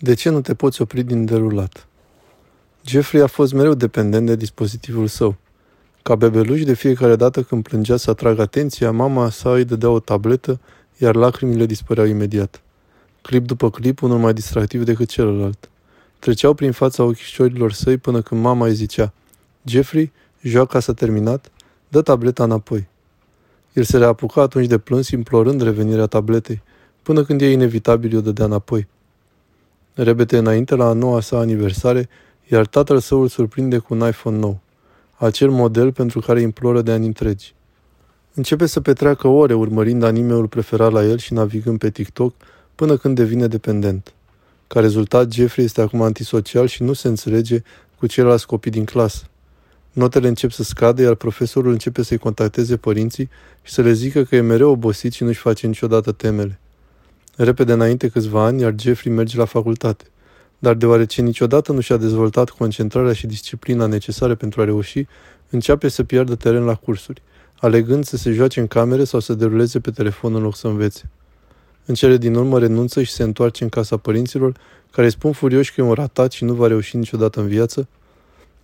De ce nu te poți opri din derulat? Jeffrey a fost mereu dependent de dispozitivul său. Ca bebeluș, de fiecare dată când plângea să atragă atenția, mama sa îi dădea o tabletă, iar lacrimile dispăreau imediat. Clip după clip, unul mai distractiv decât celălalt. Treceau prin fața ochișorilor săi până când mama îi zicea Jeffrey, joaca s-a terminat, dă tableta înapoi. El se reapuca atunci de plâns, implorând revenirea tabletei, până când e inevitabil o dădea înapoi. Rebete înainte la a noua sa aniversare, iar tatăl său îl surprinde cu un iPhone nou, acel model pentru care imploră de ani întregi. Începe să petreacă ore urmărind animeul preferat la el și navigând pe TikTok până când devine dependent. Ca rezultat, Jeffrey este acum antisocial și nu se înțelege cu ceilalți copii din clasă. Notele încep să scadă, iar profesorul începe să-i contacteze părinții și să le zică că e mereu obosit și nu-și face niciodată temele. Repede înainte câțiva ani, iar Jeffrey merge la facultate. Dar deoarece niciodată nu și-a dezvoltat concentrarea și disciplina necesare pentru a reuși, începe să piardă teren la cursuri, alegând să se joace în camere sau să deruleze pe telefon în loc să învețe. În cele din urmă renunță și se întoarce în casa părinților, care îi spun furioși că e un ratat și nu va reuși niciodată în viață.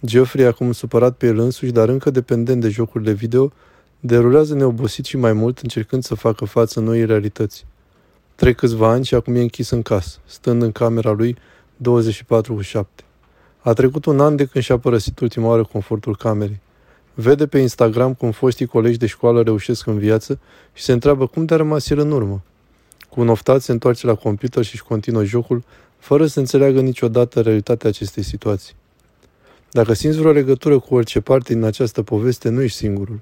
Geoffrey, acum supărat pe el însuși, dar încă dependent de jocurile video, derulează neobosit și mai mult, încercând să facă față noii realități. Trec câțiva ani și acum e închis în casă, stând în camera lui 24 cu 7. A trecut un an de când și-a părăsit ultima oară confortul camerei. Vede pe Instagram cum foștii colegi de școală reușesc în viață și se întreabă cum de-a rămas el în urmă. Cu un oftat se întoarce la computer și își continuă jocul, fără să înțeleagă niciodată realitatea acestei situații. Dacă simți vreo legătură cu orice parte din această poveste, nu ești singurul.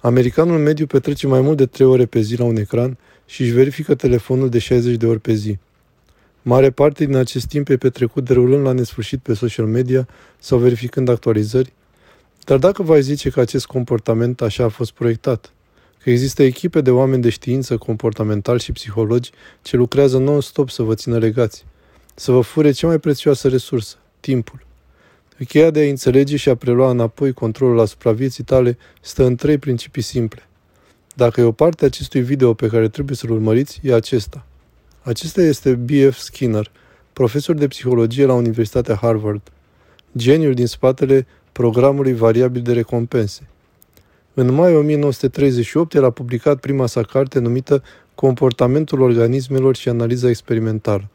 Americanul mediu petrece mai mult de 3 ore pe zi la un ecran și își verifică telefonul de 60 de ori pe zi. Mare parte din acest timp e petrecut derulând la nesfârșit pe social media sau verificând actualizări, dar dacă vai zice că acest comportament așa a fost proiectat, că există echipe de oameni de știință comportamental și psihologi ce lucrează non-stop să vă țină legați, să vă fure cea mai prețioasă resursă, timpul. Cheia de a înțelege și a prelua înapoi controlul asupra vieții tale stă în trei principii simple. Dacă e o parte a acestui video pe care trebuie să-l urmăriți, e acesta. Acesta este B.F. Skinner, profesor de psihologie la Universitatea Harvard, geniul din spatele programului variabil de recompense. În mai 1938, el a publicat prima sa carte numită Comportamentul organismelor și analiza experimentală.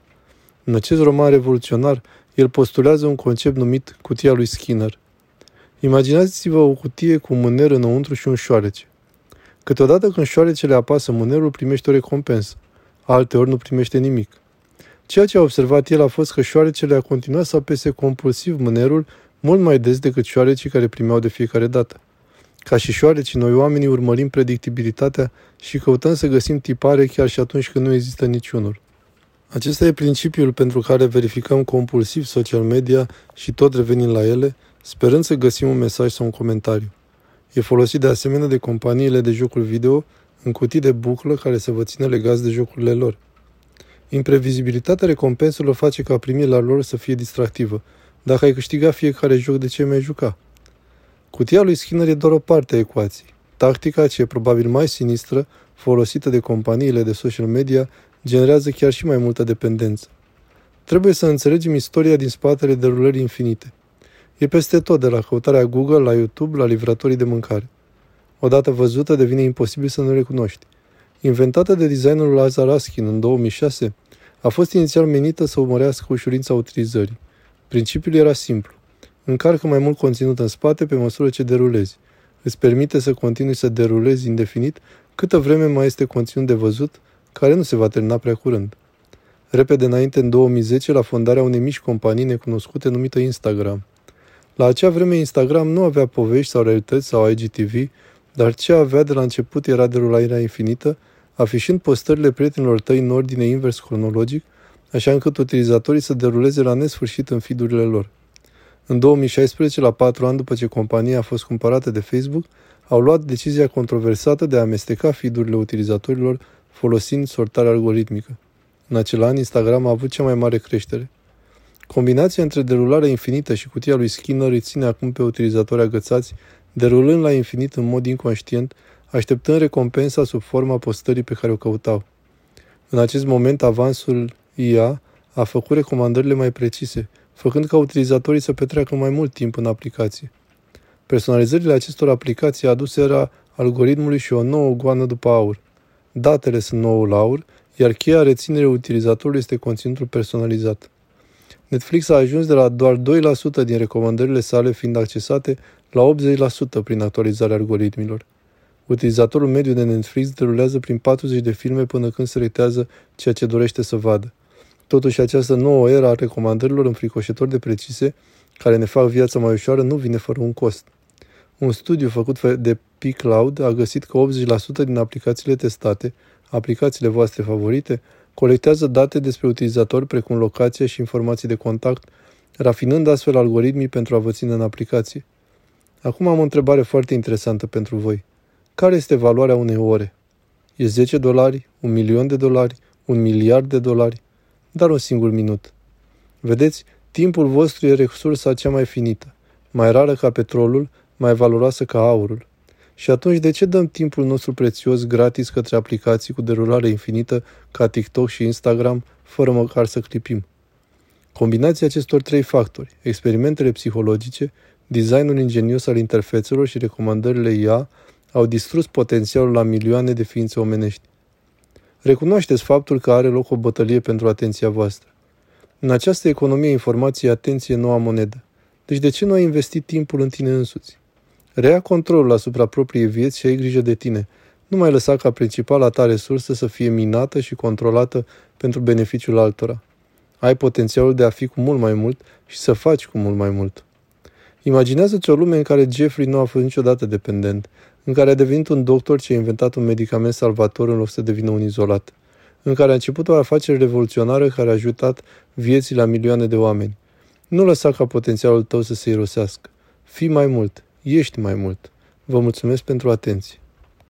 În acest roman revoluționar, el postulează un concept numit cutia lui Skinner. Imaginați-vă o cutie cu un mâner înăuntru și un șoarece. Câteodată când șoarecele apasă mânerul, primește o recompensă. Alteori nu primește nimic. Ceea ce a observat el a fost că șoarecele a continuat să apese compulsiv mânerul mult mai des decât șoarecii care primeau de fiecare dată. Ca și șoarecii, noi oamenii urmărim predictibilitatea și căutăm să găsim tipare chiar și atunci când nu există niciunul. Acesta e principiul pentru care verificăm compulsiv social media și tot revenim la ele, sperând să găsim un mesaj sau un comentariu. E folosit de asemenea de companiile de jocuri video în cutii de buclă care să vă țină legați de jocurile lor. Imprevizibilitatea recompenselor face ca primirea lor să fie distractivă. Dacă ai câștiga fiecare joc, de ce mai juca? Cutia lui Skinner e doar o parte a ecuației. Tactica, ce e probabil mai sinistră, folosită de companiile de social media, generează chiar și mai multă dependență. Trebuie să înțelegem istoria din spatele derulării infinite. E peste tot, de la căutarea Google, la YouTube, la livratorii de mâncare. Odată văzută, devine imposibil să nu recunoști. Inventată de designerul Lazar Askin în 2006, a fost inițial menită să urmărească ușurința utilizării. Principiul era simplu. Încarcă mai mult conținut în spate pe măsură ce derulezi. Îți permite să continui să derulezi indefinit câtă vreme mai este conținut de văzut, care nu se va termina prea curând. Repede înainte, în 2010, la fondarea unei mici companii necunoscute numită Instagram. La acea vreme, Instagram nu avea povești sau realități sau IGTV, dar ce avea de la început era derularea infinită, afișând postările prietenilor tăi în ordine invers cronologic, așa încât utilizatorii să deruleze la nesfârșit în feed lor. În 2016, la patru ani după ce compania a fost cumpărată de Facebook, au luat decizia controversată de a amesteca feed utilizatorilor folosind sortarea algoritmică. În acel an, Instagram a avut cea mai mare creștere. Combinația între derularea infinită și cutia lui Skinner îi ține acum pe utilizatori agățați, derulând la infinit în mod inconștient, așteptând recompensa sub forma postării pe care o căutau. În acest moment, avansul IA a făcut recomandările mai precise, făcând ca utilizatorii să petreacă mai mult timp în aplicație. Personalizările acestor aplicații aduseră algoritmului și o nouă goană după aur. Datele sunt noul aur, iar cheia reținerii utilizatorului este conținutul personalizat. Netflix a ajuns de la doar 2% din recomandările sale fiind accesate la 80% prin actualizarea algoritmilor. Utilizatorul mediu de Netflix derulează prin 40 de filme până când selectează ceea ce dorește să vadă. Totuși, această nouă era a recomandărilor înfricoșători de precise, care ne fac viața mai ușoară, nu vine fără un cost. Un studiu făcut de P-Cloud a găsit că 80% din aplicațiile testate, aplicațiile voastre favorite, colectează date despre utilizatori precum locație și informații de contact, rafinând astfel algoritmii pentru a vă ține în aplicație. Acum am o întrebare foarte interesantă pentru voi. Care este valoarea unei ore? E 10 dolari, un milion de dolari, un miliard de dolari? Dar un singur minut. Vedeți, timpul vostru e resursa cea mai finită, mai rară ca petrolul, mai valoroasă ca aurul. Și atunci de ce dăm timpul nostru prețios gratis către aplicații cu derulare infinită ca TikTok și Instagram, fără măcar să clipim? Combinația acestor trei factori, experimentele psihologice, designul ingenios al interfețelor și recomandările IA, au distrus potențialul la milioane de ființe omenești. Recunoașteți faptul că are loc o bătălie pentru atenția voastră. În această economie informației, atenție noua monedă. Deci de ce nu ai investit timpul în tine însuți? Rea controlul asupra propriei vieți și ai grijă de tine. Nu mai lăsa ca principala ta resursă să fie minată și controlată pentru beneficiul altora. Ai potențialul de a fi cu mult mai mult și să faci cu mult mai mult. Imaginează-ți o lume în care Jeffrey nu a fost niciodată dependent, în care a devenit un doctor ce a inventat un medicament salvator în loc să devină un izolat, în care a început o afacere revoluționară care a ajutat vieții la milioane de oameni. Nu lăsa ca potențialul tău să se irosească. Fii mai mult, ești mai mult. Vă mulțumesc pentru atenție.